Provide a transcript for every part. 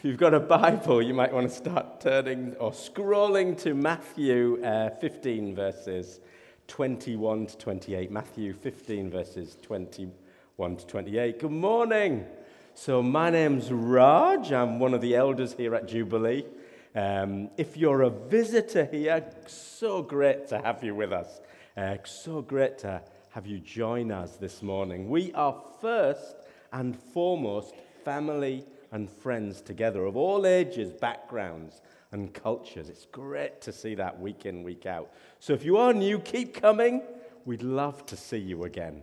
If you've got a Bible, you might want to start turning or scrolling to Matthew uh, 15, verses 21 to 28. Matthew 15, verses 21 to 28. Good morning. So, my name's Raj. I'm one of the elders here at Jubilee. Um, if you're a visitor here, so great to have you with us. Uh, so great to have you join us this morning. We are first and foremost family and friends together of all ages, backgrounds, and cultures. It's great to see that week in, week out. So if you are new, keep coming. We'd love to see you again.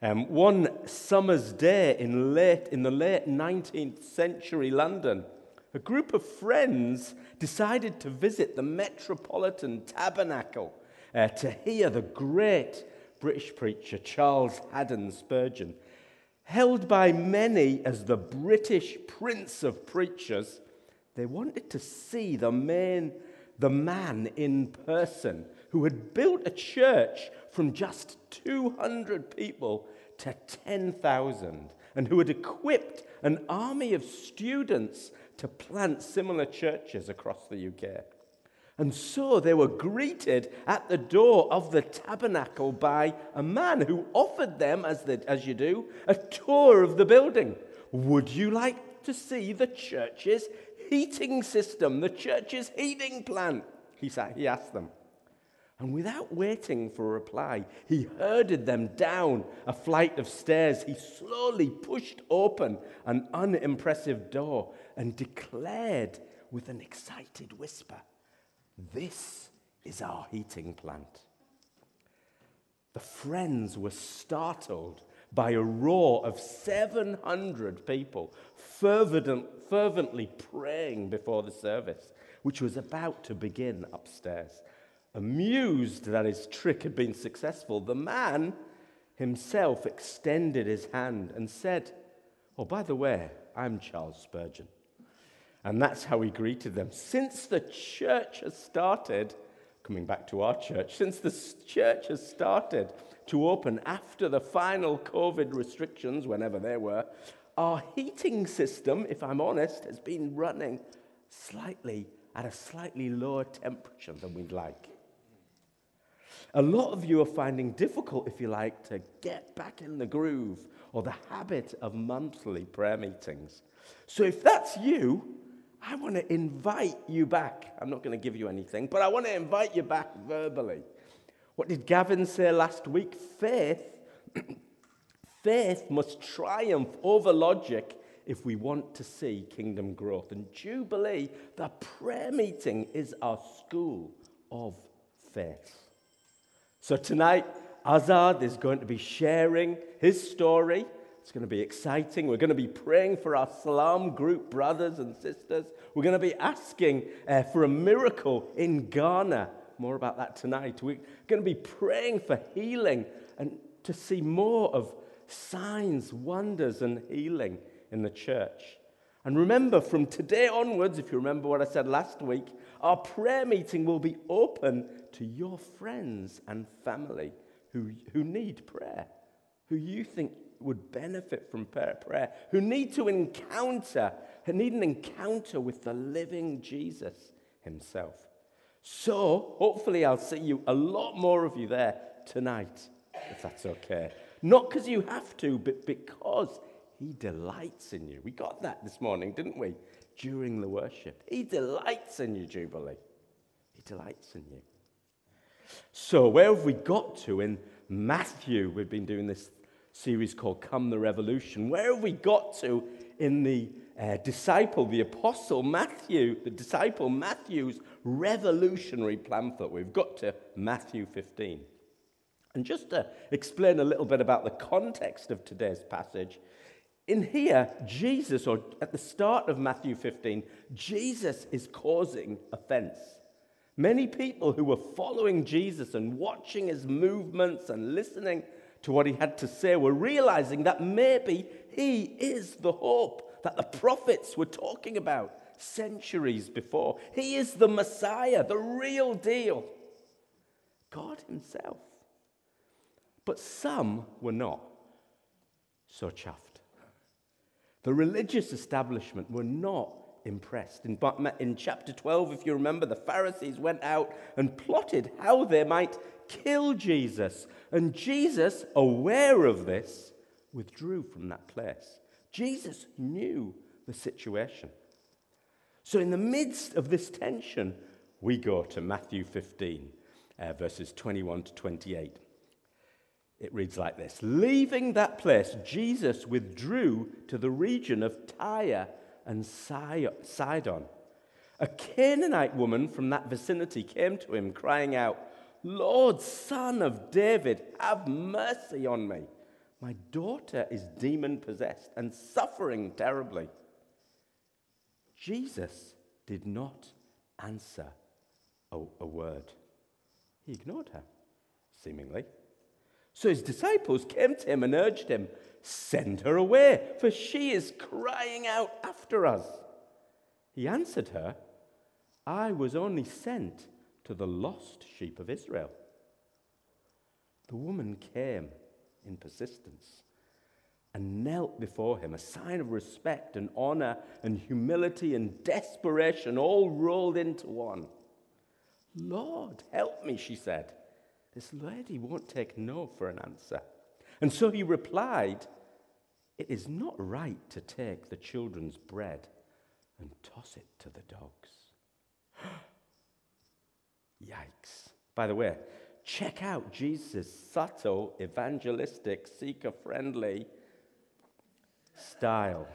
Um, one summer's day in, late, in the late 19th century London, a group of friends decided to visit the Metropolitan Tabernacle uh, to hear the great British preacher Charles Haddon Spurgeon held by many as the British Prince of Preachers, they wanted to see the man, the man in person who had built a church from just 200 people to 10,000 and who had equipped an army of students to plant similar churches across the UK. And so they were greeted at the door of the tabernacle by a man who offered them, as, the, as you do, a tour of the building. Would you like to see the church's heating system, the church's heating plant? He, said, he asked them. And without waiting for a reply, he herded them down a flight of stairs. He slowly pushed open an unimpressive door and declared with an excited whisper, this is our heating plant. The friends were startled by a roar of 700 people fervent, fervently praying before the service, which was about to begin upstairs. Amused that his trick had been successful, the man himself extended his hand and said, Oh, by the way, I'm Charles Spurgeon. And that's how he greeted them. Since the church has started, coming back to our church, since the church has started to open after the final COVID restrictions, whenever there were, our heating system, if I'm honest, has been running slightly at a slightly lower temperature than we'd like. A lot of you are finding difficult, if you like, to get back in the groove or the habit of monthly prayer meetings. So if that's you, I want to invite you back. I'm not going to give you anything, but I want to invite you back verbally. What did Gavin say last week? Faith, faith must triumph over logic if we want to see kingdom growth. And Jubilee, the prayer meeting, is our school of faith. So tonight, Azad is going to be sharing his story it's going to be exciting. We're going to be praying for our Salam group brothers and sisters. We're going to be asking uh, for a miracle in Ghana. More about that tonight. We're going to be praying for healing and to see more of signs, wonders, and healing in the church. And remember, from today onwards, if you remember what I said last week, our prayer meeting will be open to your friends and family who, who need prayer, who you think would benefit from prayer, who need to encounter, who need an encounter with the living Jesus himself. So, hopefully, I'll see you, a lot more of you there tonight, if that's okay. Not because you have to, but because he delights in you. We got that this morning, didn't we? During the worship. He delights in you, Jubilee. He delights in you. So, where have we got to in Matthew? We've been doing this series called Come the Revolution. Where have we got to in the uh, disciple, the apostle Matthew, the disciple Matthew's revolutionary pamphlet? We've got to Matthew 15. And just to explain a little bit about the context of today's passage, in here, Jesus, or at the start of Matthew 15, Jesus is causing offense. Many people who were following Jesus and watching his movements and listening to what he had to say were realizing that maybe he is the hope that the prophets were talking about centuries before. He is the Messiah, the real deal. God Himself. But some were not so chuffed. The religious establishment were not impressed. In, in chapter 12, if you remember, the Pharisees went out and plotted how they might kill Jesus. And Jesus, aware of this, withdrew from that place. Jesus knew the situation. So, in the midst of this tension, we go to Matthew 15, uh, verses 21 to 28. It reads like this Leaving that place, Jesus withdrew to the region of Tyre and Sidon. A Canaanite woman from that vicinity came to him, crying out, Lord, son of David, have mercy on me. My daughter is demon possessed and suffering terribly. Jesus did not answer a, a word. He ignored her, seemingly. So his disciples came to him and urged him, Send her away, for she is crying out after us. He answered her, I was only sent to the lost sheep of Israel. The woman came in persistence and knelt before him, a sign of respect and honor and humility and desperation all rolled into one. Lord, help me, she said. This lady won't take no for an answer. And so he replied, It is not right to take the children's bread and toss it to the dogs. Yikes. By the way, check out Jesus' subtle, evangelistic, seeker friendly style.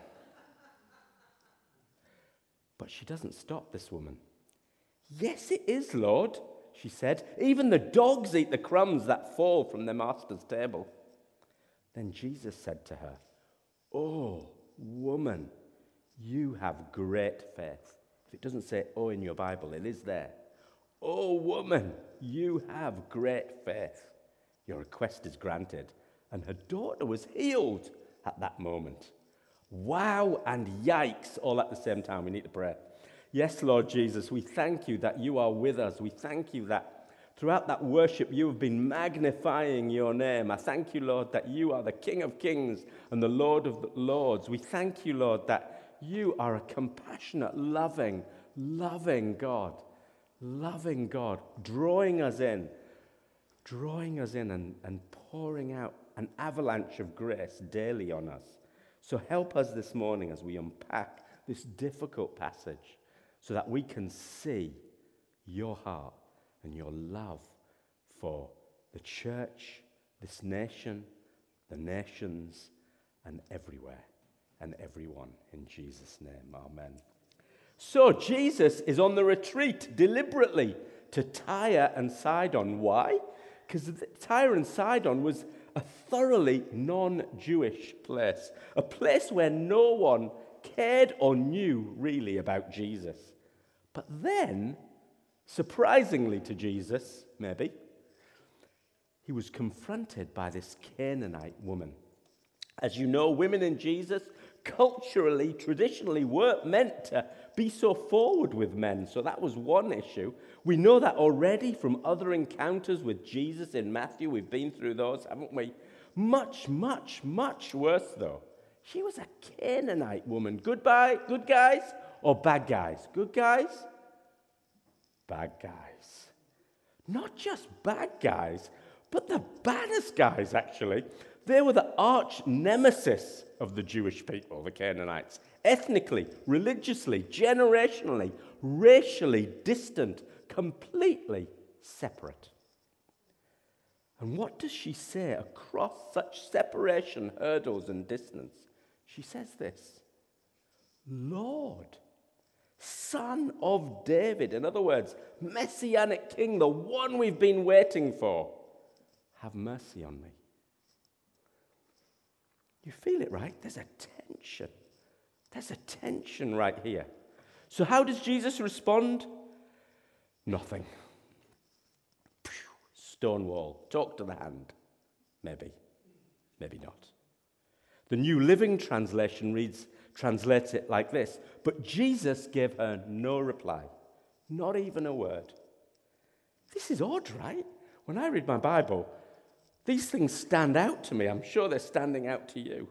But she doesn't stop this woman. Yes, it is, Lord she said. Even the dogs eat the crumbs that fall from their master's table. Then Jesus said to her, Oh, woman, you have great faith. If it doesn't say oh in your Bible, it is there. Oh, woman, you have great faith. Your request is granted. And her daughter was healed at that moment. Wow and yikes all at the same time. We need to pray. Yes, Lord Jesus, we thank you that you are with us. We thank you that throughout that worship you have been magnifying your name. I thank you, Lord, that you are the King of kings and the Lord of the lords. We thank you, Lord, that you are a compassionate, loving, loving God. Loving God, drawing us in, drawing us in and, and pouring out an avalanche of grace daily on us. So help us this morning as we unpack this difficult passage so that we can see your heart and your love for the church, this nation, the nations, and everywhere and everyone. In Jesus' name, amen. So Jesus is on the retreat deliberately to Tyre and Sidon. Why? Because Tyre and Sidon was a thoroughly non Jewish place, a place where no one cared or knew really about Jesus. But then, surprisingly to Jesus, maybe, he was confronted by this Canaanite woman. As you know, women in Jesus culturally, traditionally weren't meant to be so forward with men. So that was one issue. We know that already from other encounters with Jesus in Matthew. We've been through those, haven't we? Much, much, much worse, though. She was a Canaanite woman. Goodbye, good guys or bad guys? Good guys? Bad guys. Not just bad guys, but the baddest guys, actually. They were the arch nemesis of the Jewish people, the Canaanites. Ethnically, religiously, generationally, racially distant, completely separate. And what does she say across such separation, hurdles, and distance? She says this Lord, Son of David. In other words, Messianic King, the one we've been waiting for. Have mercy on me. You feel it, right? There's a tension. There's a tension right here. So, how does Jesus respond? Nothing. Stone wall. Talk to the hand. Maybe. Maybe not. The New Living Translation reads, translates it like this But Jesus gave her no reply, not even a word. This is odd, right? When I read my Bible, these things stand out to me. I'm sure they're standing out to you.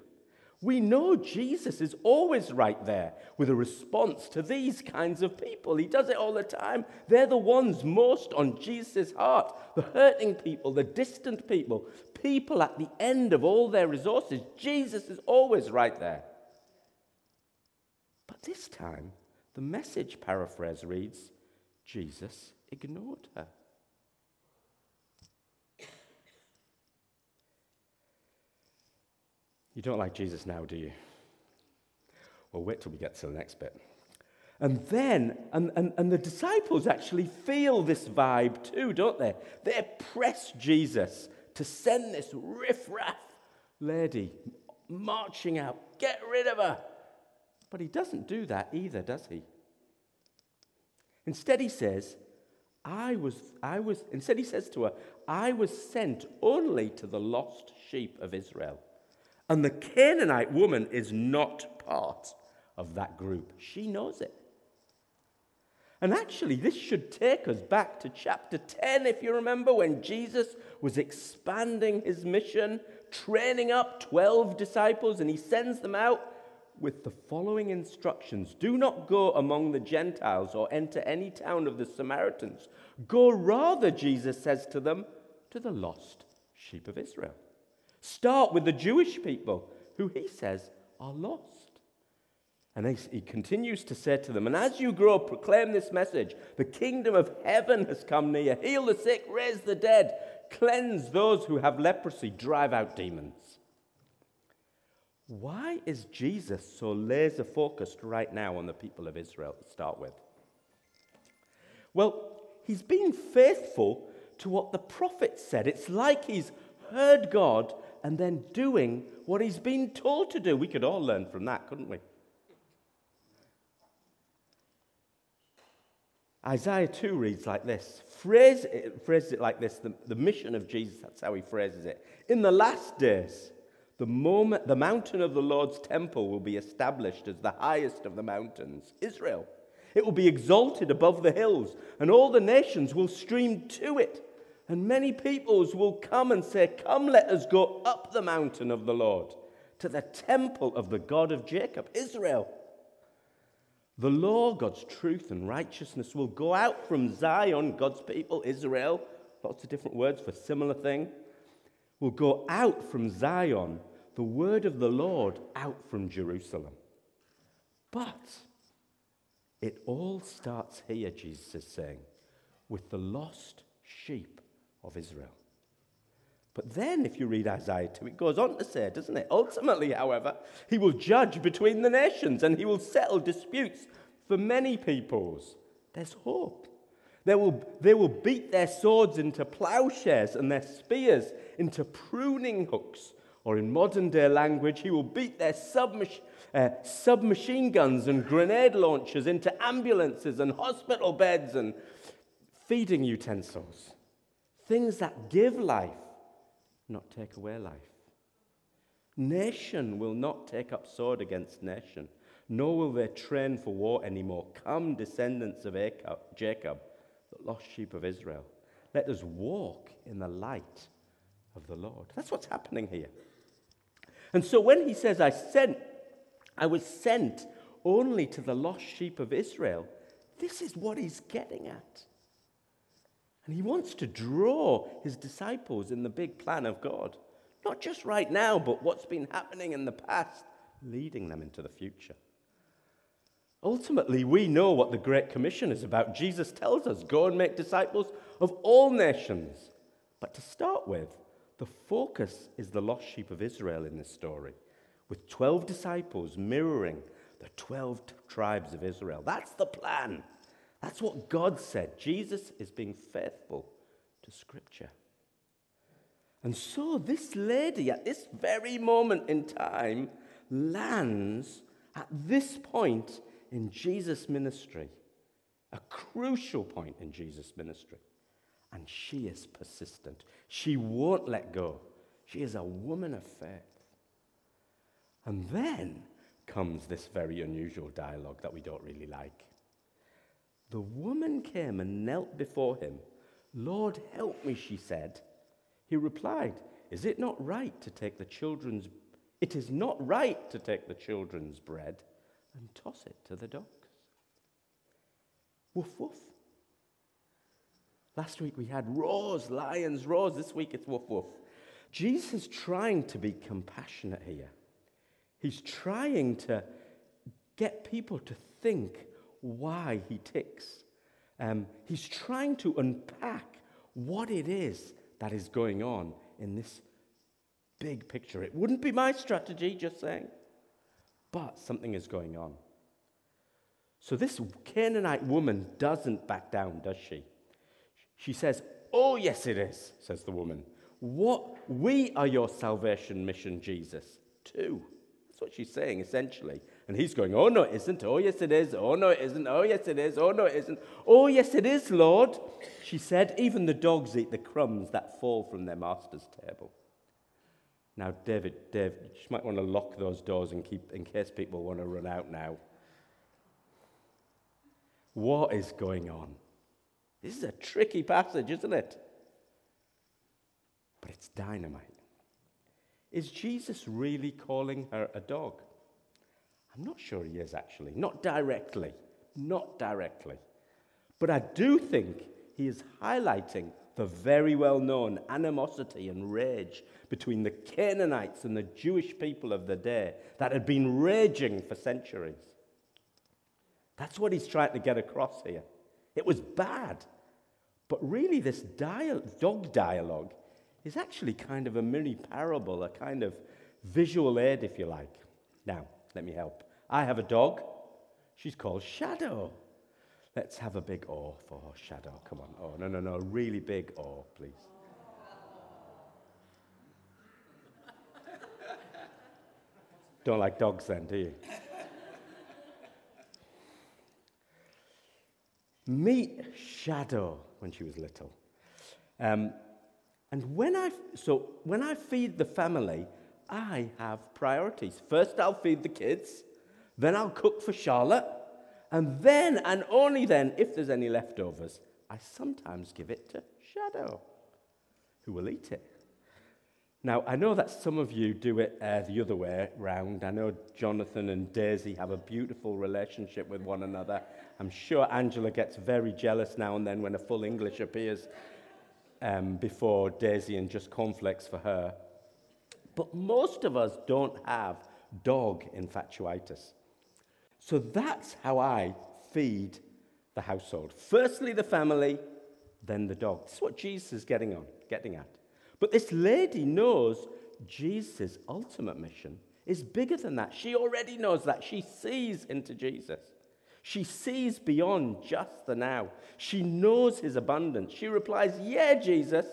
We know Jesus is always right there with a response to these kinds of people. He does it all the time. They're the ones most on Jesus' heart the hurting people, the distant people, people at the end of all their resources. Jesus is always right there. But this time, the message paraphrase reads Jesus ignored her. You don't like Jesus now, do you? Well, wait till we get to the next bit. And then, and, and, and the disciples actually feel this vibe too, don't they? They press Jesus to send this riffraff lady marching out. Get rid of her. But he doesn't do that either, does he? Instead, he says, I was, I was, instead, he says to her, I was sent only to the lost sheep of Israel. And the Canaanite woman is not part of that group. She knows it. And actually, this should take us back to chapter 10, if you remember, when Jesus was expanding his mission, training up 12 disciples, and he sends them out with the following instructions Do not go among the Gentiles or enter any town of the Samaritans. Go rather, Jesus says to them, to the lost sheep of Israel. Start with the Jewish people, who he says are lost. And he continues to say to them, And as you grow, proclaim this message the kingdom of heaven has come near. Heal the sick, raise the dead, cleanse those who have leprosy, drive out demons. Why is Jesus so laser focused right now on the people of Israel to start with? Well, he's being faithful to what the prophet said. It's like he's heard God and then doing what he's been told to do. We could all learn from that, couldn't we? Isaiah 2 reads like this. Phrase it, phrase it like this the, the mission of Jesus, that's how he phrases it. In the last days, the, moment, the mountain of the Lord's temple will be established as the highest of the mountains, Israel. It will be exalted above the hills, and all the nations will stream to it. And many peoples will come and say, Come, let us go up the mountain of the Lord to the temple of the God of Jacob, Israel. The law, God's truth and righteousness will go out from Zion, God's people, Israel. Lots of different words for similar thing. Will go out from Zion, the word of the Lord out from Jerusalem. But it all starts here, Jesus is saying, with the lost sheep of Israel. But then, if you read Isaiah 2, it goes on to say, doesn't it? Ultimately, however, he will judge between the nations and he will settle disputes for many peoples. There's hope. They will, they will beat their swords into plowshares and their spears into pruning hooks. Or in modern day language, he will beat their submach- uh, submachine guns and grenade launchers into ambulances and hospital beds and feeding utensils. Things that give life, not take away life. Nation will not take up sword against nation, nor will they train for war anymore. Come, descendants of Jacob, the lost sheep of Israel. Let us walk in the light of the Lord. That's what's happening here. And so when he says, I sent, I was sent only to the lost sheep of Israel, this is what he's getting at. And he wants to draw his disciples in the big plan of God. Not just right now, but what's been happening in the past, leading them into the future. Ultimately, we know what the Great Commission is about. Jesus tells us go and make disciples of all nations. But to start with, the focus is the lost sheep of Israel in this story, with 12 disciples mirroring the 12 tribes of Israel. That's the plan. That's what God said. Jesus is being faithful to Scripture. And so this lady, at this very moment in time, lands at this point in Jesus' ministry, a crucial point in Jesus' ministry. And she is persistent. She won't let go. She is a woman of faith. And then comes this very unusual dialogue that we don't really like. The woman came and knelt before him. Lord, help me, she said. He replied, Is it not right to take the children's It is not right to take the children's bread and toss it to the dogs. Woof, woof. Last week we had roars, lions, roars. This week it's woof, woof. Jesus is trying to be compassionate here. He's trying to get people to think why he ticks. Um, he's trying to unpack what it is that is going on in this big picture. It wouldn't be my strategy, just saying, but something is going on. So this Canaanite woman doesn't back down, does she? She says, Oh, yes, it is, says the woman. What we are your salvation mission, Jesus, too. That's what she's saying, essentially. And he's going, Oh, no, it isn't. Oh, yes, it is. Oh, no, it isn't. Oh, yes, it is. Oh, no, it isn't. Oh, yes, it is, Lord. She said, Even the dogs eat the crumbs that fall from their master's table. Now, David, Dave, you might want to lock those doors and keep, in case people want to run out now. What is going on? This is a tricky passage, isn't it? But it's dynamite. Is Jesus really calling her a dog? I'm not sure he is actually. Not directly. Not directly. But I do think he is highlighting the very well known animosity and rage between the Canaanites and the Jewish people of the day that had been raging for centuries. That's what he's trying to get across here. It was bad. But really, this dial- dog dialogue is actually kind of a mini parable, a kind of visual aid, if you like. Now, let me help. I have a dog. She's called Shadow. Let's have a big awe for Shadow. Come on. Oh, no, no, no. Really big awe, please. Don't like dogs then, do you? Meet Shadow when she was little. Um, and when I, so when I feed the family, I have priorities. First, I'll feed the kids, then, I'll cook for Charlotte, and then, and only then, if there's any leftovers, I sometimes give it to Shadow, who will eat it. Now, I know that some of you do it uh, the other way round. I know Jonathan and Daisy have a beautiful relationship with one another. I'm sure Angela gets very jealous now and then when a full English appears um, before Daisy and just conflicts for her. But most of us don't have dog infatuitis. So that's how I feed the household. Firstly, the family, then the dog. That's what Jesus is getting on, getting at. But this lady knows Jesus' ultimate mission is bigger than that. She already knows that. She sees into Jesus. She sees beyond just the now. She knows his abundance. She replies, Yeah, Jesus,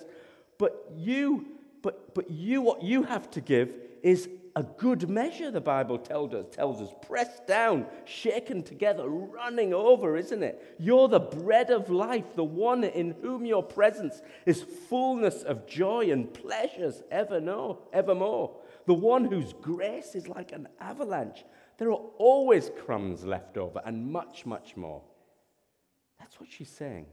but you, but, but you, what you have to give is a good measure, the Bible tells us, tells us, pressed down, shaken together, running over, isn't it? You're the bread of life, the one in whom your presence is fullness of joy and pleasures evermore, the one whose grace is like an avalanche. There are always crumbs left over and much, much more. That's what she's saying.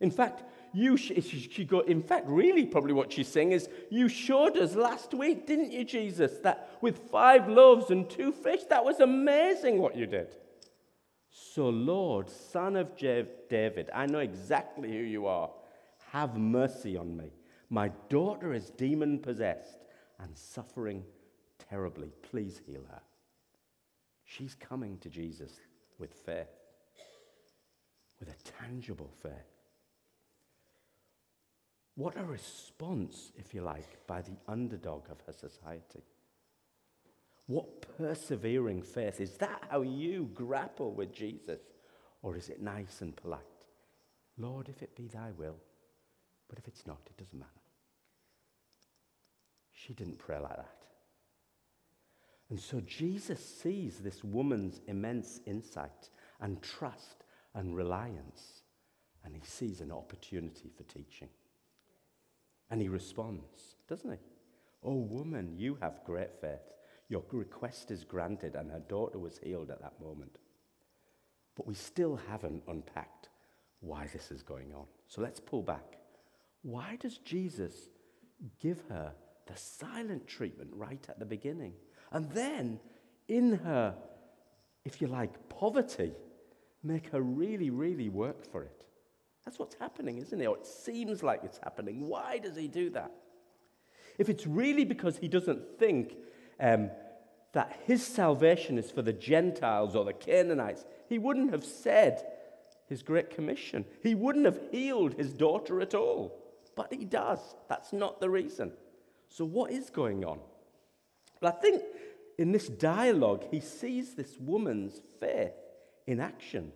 In fact, you sh- she go, in fact, really, probably what she's saying is, You showed us last week, didn't you, Jesus, that with five loaves and two fish, that was amazing what you did. So, Lord, son of David, I know exactly who you are. Have mercy on me. My daughter is demon possessed and suffering terribly. Please heal her. She's coming to Jesus with faith, with a tangible faith. What a response, if you like, by the underdog of her society. What persevering faith. Is that how you grapple with Jesus? Or is it nice and polite? Lord, if it be thy will, but if it's not, it doesn't matter. She didn't pray like that. And so Jesus sees this woman's immense insight and trust and reliance, and he sees an opportunity for teaching. And he responds, doesn't he? Oh, woman, you have great faith. Your request is granted, and her daughter was healed at that moment. But we still haven't unpacked why this is going on. So let's pull back. Why does Jesus give her the silent treatment right at the beginning? And then, in her, if you like, poverty, make her really, really work for it. That's what's happening, isn't it? Or it seems like it's happening. Why does he do that? If it's really because he doesn't think um, that his salvation is for the Gentiles or the Canaanites, he wouldn't have said his great commission. He wouldn't have healed his daughter at all. But he does. That's not the reason. So, what is going on? Well, I think in this dialogue, he sees this woman's faith in action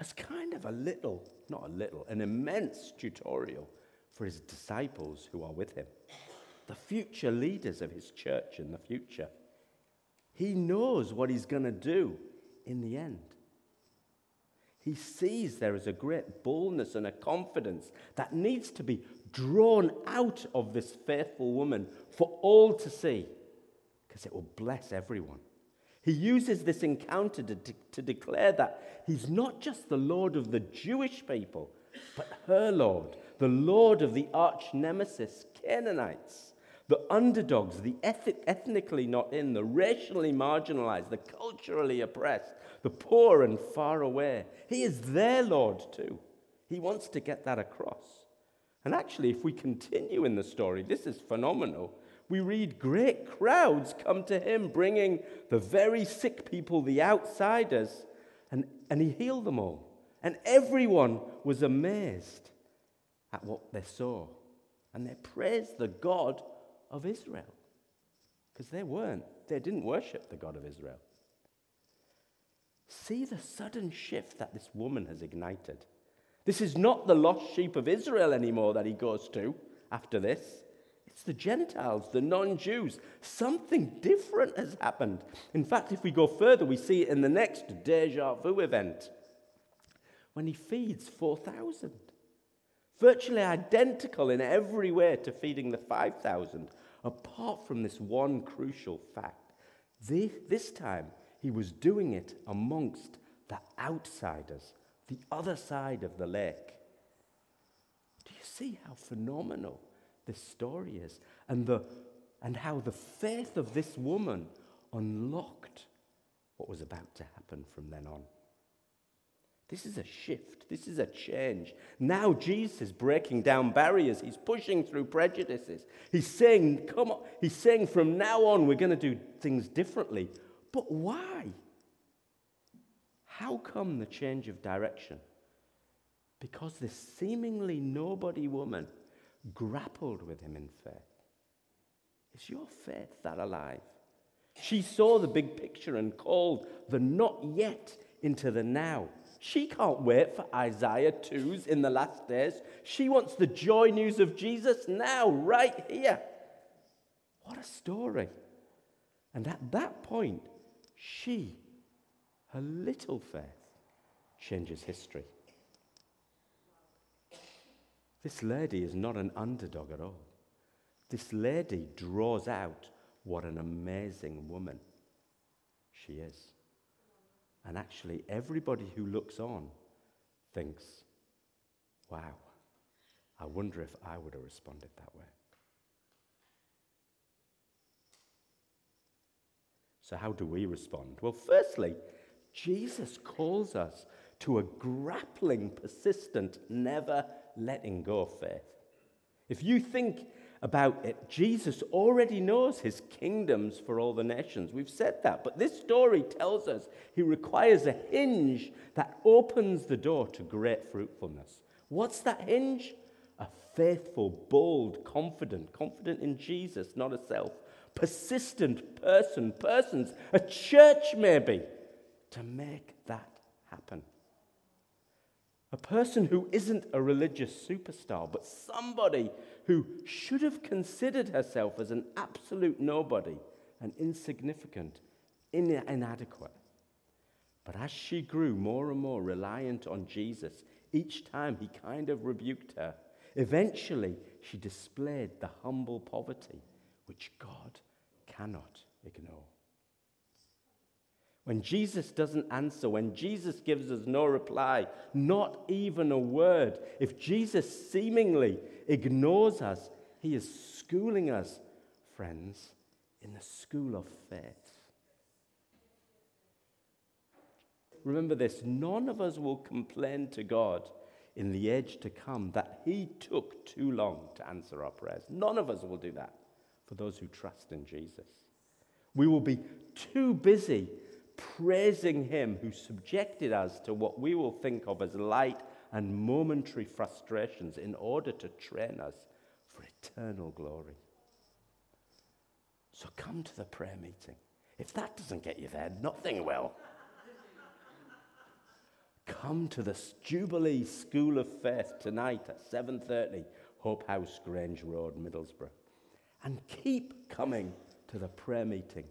as kind of a little, not a little, an immense tutorial for his disciples who are with him, the future leaders of his church in the future. He knows what he's going to do in the end. He sees there is a great boldness and a confidence that needs to be drawn out of this faithful woman for all to see, because it will bless everyone. He uses this encounter to, de- to declare that he's not just the Lord of the Jewish people, but her Lord, the Lord of the arch nemesis, Canaanites, the underdogs, the eth- ethnically not in, the racially marginalized, the culturally oppressed, the poor and far away. He is their Lord too. He wants to get that across. And actually, if we continue in the story, this is phenomenal. We read great crowds come to him, bringing the very sick people, the outsiders, and, and he healed them all. And everyone was amazed at what they saw. And they praised the God of Israel. Because they weren't, they didn't worship the God of Israel. See the sudden shift that this woman has ignited. This is not the lost sheep of Israel anymore that he goes to after this. It's the Gentiles, the non Jews. Something different has happened. In fact, if we go further, we see it in the next deja vu event when he feeds 4,000. Virtually identical in every way to feeding the 5,000, apart from this one crucial fact. This time, he was doing it amongst the outsiders, the other side of the lake. Do you see how phenomenal this story is? And, the, and how the faith of this woman unlocked what was about to happen from then on. This is a shift. This is a change. Now Jesus is breaking down barriers. He's pushing through prejudices. He's saying, come on. He's saying from now on we're going to do things differently. But why? How come the change of direction? Because this seemingly nobody woman grappled with him in faith. Is your faith that alive? She saw the big picture and called the not yet into the now. She can't wait for Isaiah 2's in the last days. She wants the joy news of Jesus now, right here. What a story. And at that point, she, her little faith, changes history. This lady is not an underdog at all. This lady draws out what an amazing woman she is. And actually, everybody who looks on thinks, wow, I wonder if I would have responded that way. So, how do we respond? Well, firstly, Jesus calls us to a grappling, persistent, never letting go of faith. If you think about it, Jesus already knows his kingdoms for all the nations. We've said that. But this story tells us he requires a hinge that opens the door to great fruitfulness. What's that hinge? A faithful, bold, confident, confident in Jesus, not a self, persistent person, persons, a church maybe, to make that happen. A person who isn't a religious superstar, but somebody who should have considered herself as an absolute nobody, an insignificant, inadequate. But as she grew more and more reliant on Jesus, each time he kind of rebuked her, eventually she displayed the humble poverty which God cannot ignore. When Jesus doesn't answer, when Jesus gives us no reply, not even a word, if Jesus seemingly ignores us, he is schooling us, friends, in the school of faith. Remember this none of us will complain to God in the age to come that He took too long to answer our prayers. None of us will do that for those who trust in Jesus. We will be too busy praising Him who subjected us to what we will think of as light and momentary frustrations in order to train us for eternal glory. So come to the prayer meeting. If that doesn't get you there, nothing will. come to the Jubilee School of Faith tonight at 7:30, Hope House, Grange Road, Middlesbrough. And keep coming to the prayer meeting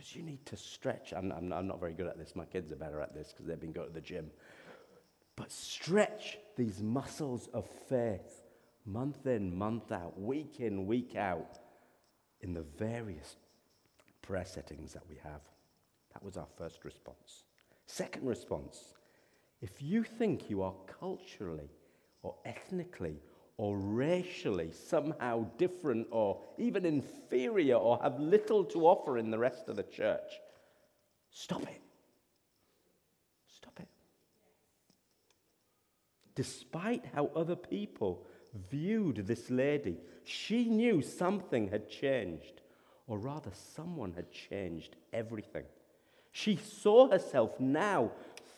because you need to stretch. I'm, I'm, I'm, not very good at this. My kids are better at this because they've been going to the gym. But stretch these muscles of faith month in, month out, week in, week out in the various prayer settings that we have. That was our first response. Second response if you think you are culturally or ethnically or racially somehow different or even inferior or have little to offer in the rest of the church, stop it. Stop it. Despite how other people viewed this lady, she knew something had changed, or rather, someone had changed everything. She saw herself now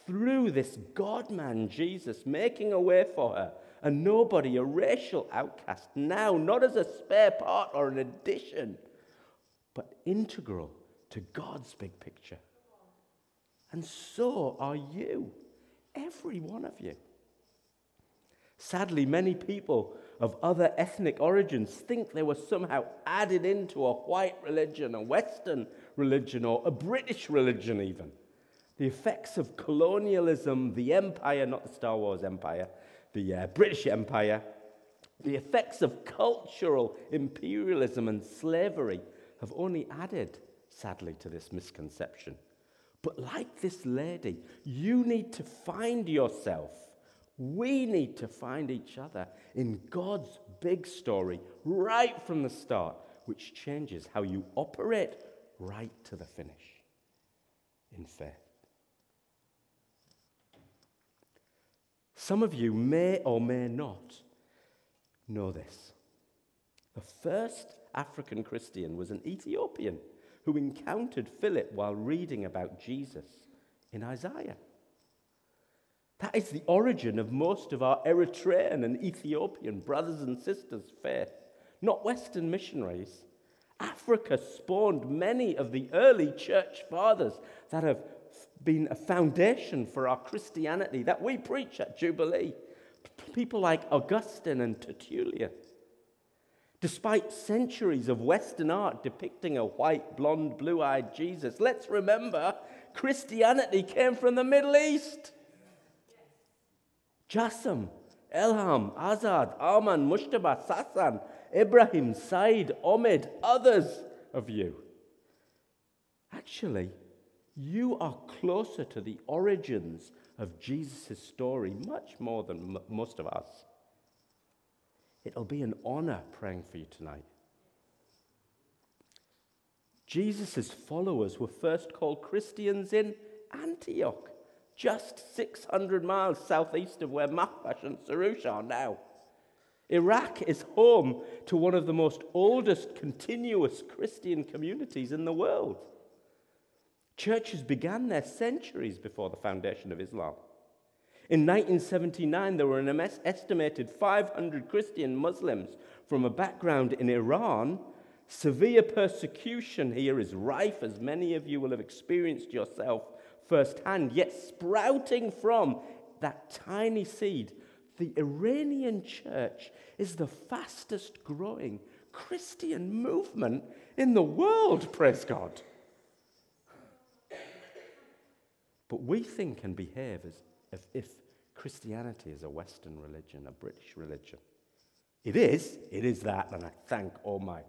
through this God man, Jesus, making a way for her a nobody, a racial outcast, now not as a spare part or an addition, but integral to God's big picture. And so are you, every one of you. Sadly, many people of other ethnic origins think they were somehow added into a white religion, a Western religion, or a British religion, even. The effects of colonialism, the empire, not the Star Wars empire, the uh, British Empire, the effects of cultural imperialism and slavery have only added, sadly, to this misconception. But like this lady, you need to find yourself. We need to find each other in God's big story right from the start, which changes how you operate right to the finish in faith. Some of you may or may not know this. The first African Christian was an Ethiopian who encountered Philip while reading about Jesus in Isaiah. That is the origin of most of our Eritrean and Ethiopian brothers and sisters' faith, not Western missionaries. Africa spawned many of the early church fathers that have been a foundation for our Christianity that we preach at Jubilee. People like Augustine and Tertullian. Despite centuries of Western art depicting a white, blonde, blue eyed Jesus, let's remember Christianity came from the Middle East. Jassem, Elham, Azad, Arman, Mushtaba, Sasan, Ibrahim, Said, Omid, others of you. Actually, you are closer to the origins of Jesus' story much more than m- most of us. It'll be an honor praying for you tonight. Jesus' followers were first called Christians in Antioch, just 600 miles southeast of where Mahbash and Sarush are now. Iraq is home to one of the most oldest continuous Christian communities in the world. Churches began there centuries before the foundation of Islam. In 1979, there were an estimated 500 Christian Muslims from a background in Iran. Severe persecution here is rife, as many of you will have experienced yourself firsthand, yet sprouting from that tiny seed, the Iranian church is the fastest growing Christian movement in the world, praise God. But we think and behave as if, if Christianity is a Western religion, a British religion. It is, it is that, and I thank all my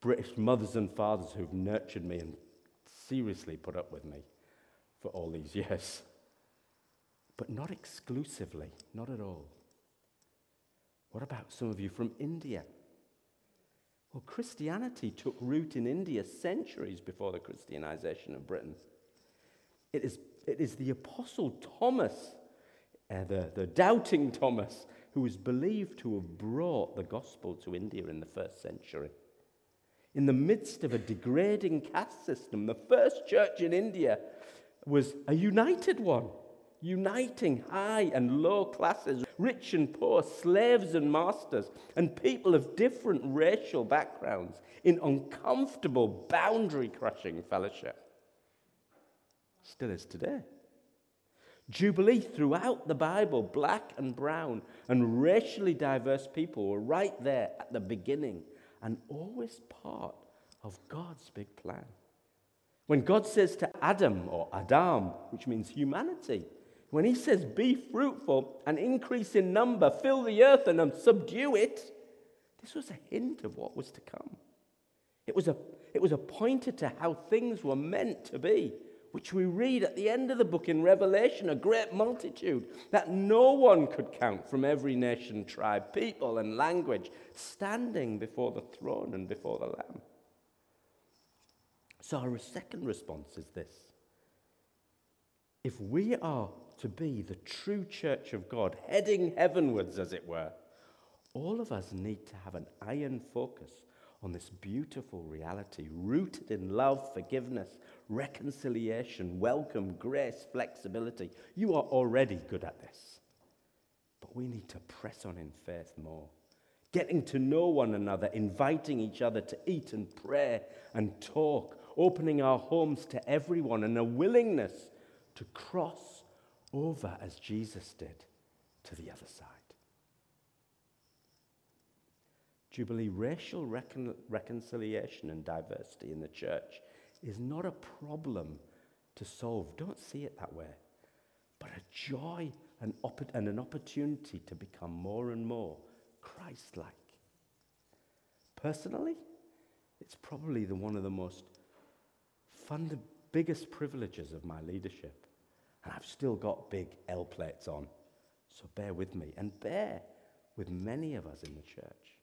British mothers and fathers who've nurtured me and seriously put up with me for all these years. But not exclusively, not at all. What about some of you from India? Well, Christianity took root in India centuries before the Christianization of Britain. It is, it is the Apostle Thomas, uh, the, the doubting Thomas, who is believed to have brought the gospel to India in the first century. In the midst of a degrading caste system, the first church in India was a united one, uniting high and low classes, rich and poor, slaves and masters, and people of different racial backgrounds in uncomfortable, boundary crushing fellowship. Still is today. Jubilee throughout the Bible, black and brown and racially diverse people were right there at the beginning and always part of God's big plan. When God says to Adam or Adam, which means humanity, when he says, Be fruitful and increase in number, fill the earth and subdue it, this was a hint of what was to come. It was a, it was a pointer to how things were meant to be which we read at the end of the book in Revelation, a great multitude that no one could count from every nation, tribe, people, and language, standing before the throne and before the Lamb. So, our second response is this if we are to be the true church of God, heading heavenwards, as it were, all of us need to have an iron focus on this beautiful reality rooted in love, forgiveness, reconciliation, welcome, grace, flexibility. You are already good at this. But we need to press on in faith more. Getting to know one another, inviting each other to eat and pray and talk, opening our homes to everyone, and a willingness to cross over as Jesus did to the other side. Jubilee, racial recon- reconciliation and diversity in the church is not a problem to solve. Don't see it that way, but a joy and, opp- and an opportunity to become more and more Christ like. Personally, it's probably the, one of the most fun, the biggest privileges of my leadership. And I've still got big L plates on, so bear with me and bear with many of us in the church.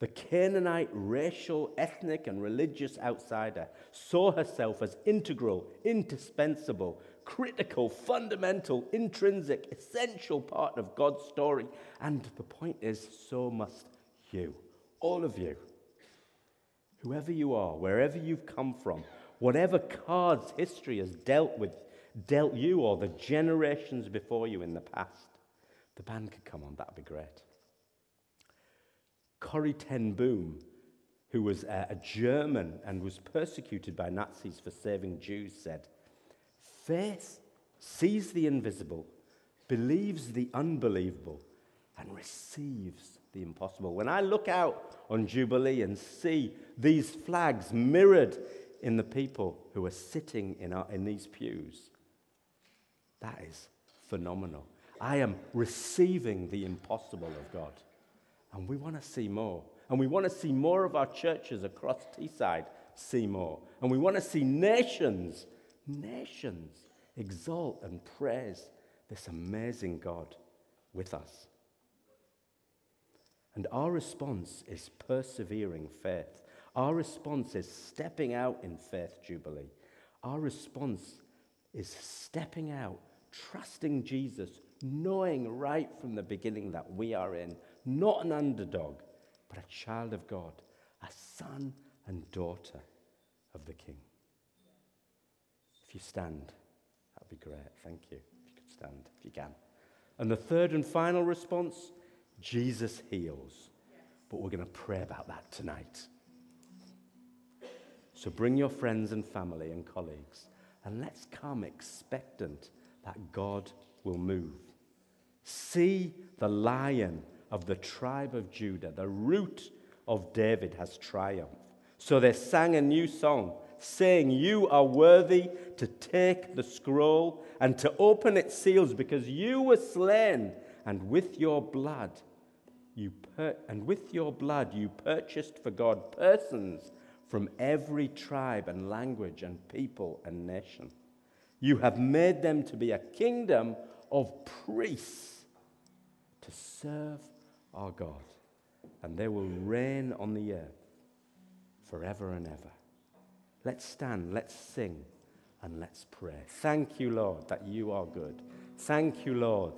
The Canaanite racial, ethnic, and religious outsider saw herself as integral, indispensable, critical, fundamental, intrinsic, essential part of God's story. And the point is, so must you, all of you. Whoever you are, wherever you've come from, whatever cards history has dealt with, dealt you or the generations before you in the past, the band could come on, that'd be great. Corrie ten Boom, who was uh, a German and was persecuted by Nazis for saving Jews, said, Faith sees the invisible, believes the unbelievable, and receives the impossible. When I look out on Jubilee and see these flags mirrored in the people who are sitting in, our, in these pews, that is phenomenal. I am receiving the impossible of God. And we want to see more. And we want to see more of our churches across Teesside see more. And we want to see nations, nations exalt and praise this amazing God with us. And our response is persevering faith. Our response is stepping out in faith jubilee. Our response is stepping out, trusting Jesus, knowing right from the beginning that we are in not an underdog, but a child of God, a son and daughter of the King. If you stand, that'd be great. Thank you. If you could stand, if you can. And the third and final response Jesus heals. But we're going to pray about that tonight. So bring your friends and family and colleagues, and let's come expectant that God will move. See the lion of the tribe of Judah, the root of David, has triumphed. So they sang a new song, saying, You are worthy to take the scroll and to open its seals, because you were slain, and with your blood you per- and with your blood you purchased for God persons from every tribe and language and people and nation. You have made them to be a kingdom of priests to serve our God. and they will reign on the earth forever and ever. Let's stand, let's sing, and let's pray. Thank you, Lord, that you are good. Thank you, Lord,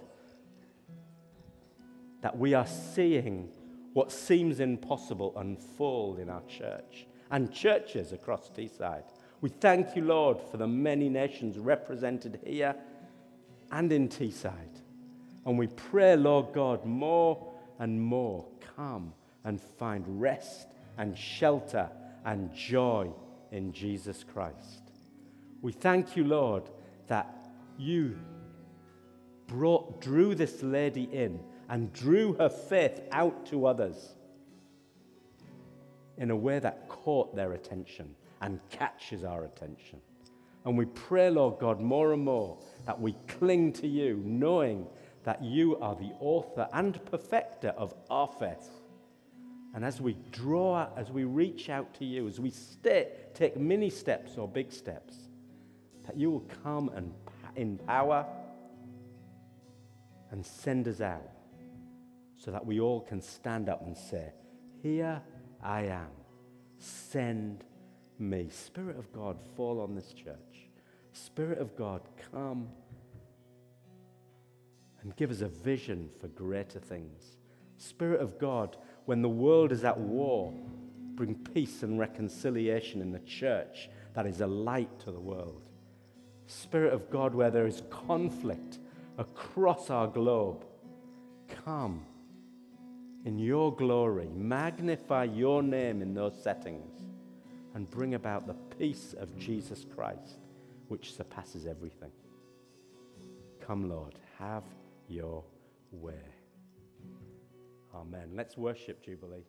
that we are seeing what seems impossible unfold in our church and churches across Teesside. We thank you, Lord, for the many nations represented here and in Teesside. And we pray, Lord God, more and more come and find rest and shelter and joy in Jesus Christ. We thank you, Lord, that you brought, drew this lady in and drew her faith out to others in a way that caught their attention and catches our attention. And we pray, Lord God, more and more that we cling to you, knowing that you are the author and perfecter of our faith. And as we draw, as we reach out to you, as we stay, take mini steps or big steps, that you will come and empower and send us out so that we all can stand up and say, Here I am. Send me. Spirit of God, fall on this church. Spirit of God, come and give us a vision for greater things. Spirit of God, when the world is at war, bring peace and reconciliation in the church that is a light to the world. Spirit of God, where there is conflict across our globe, come in your glory, magnify your name in those settings, and bring about the peace of Jesus Christ, which surpasses everything. Come, Lord, have your way. Amen. Let's worship Jubilee.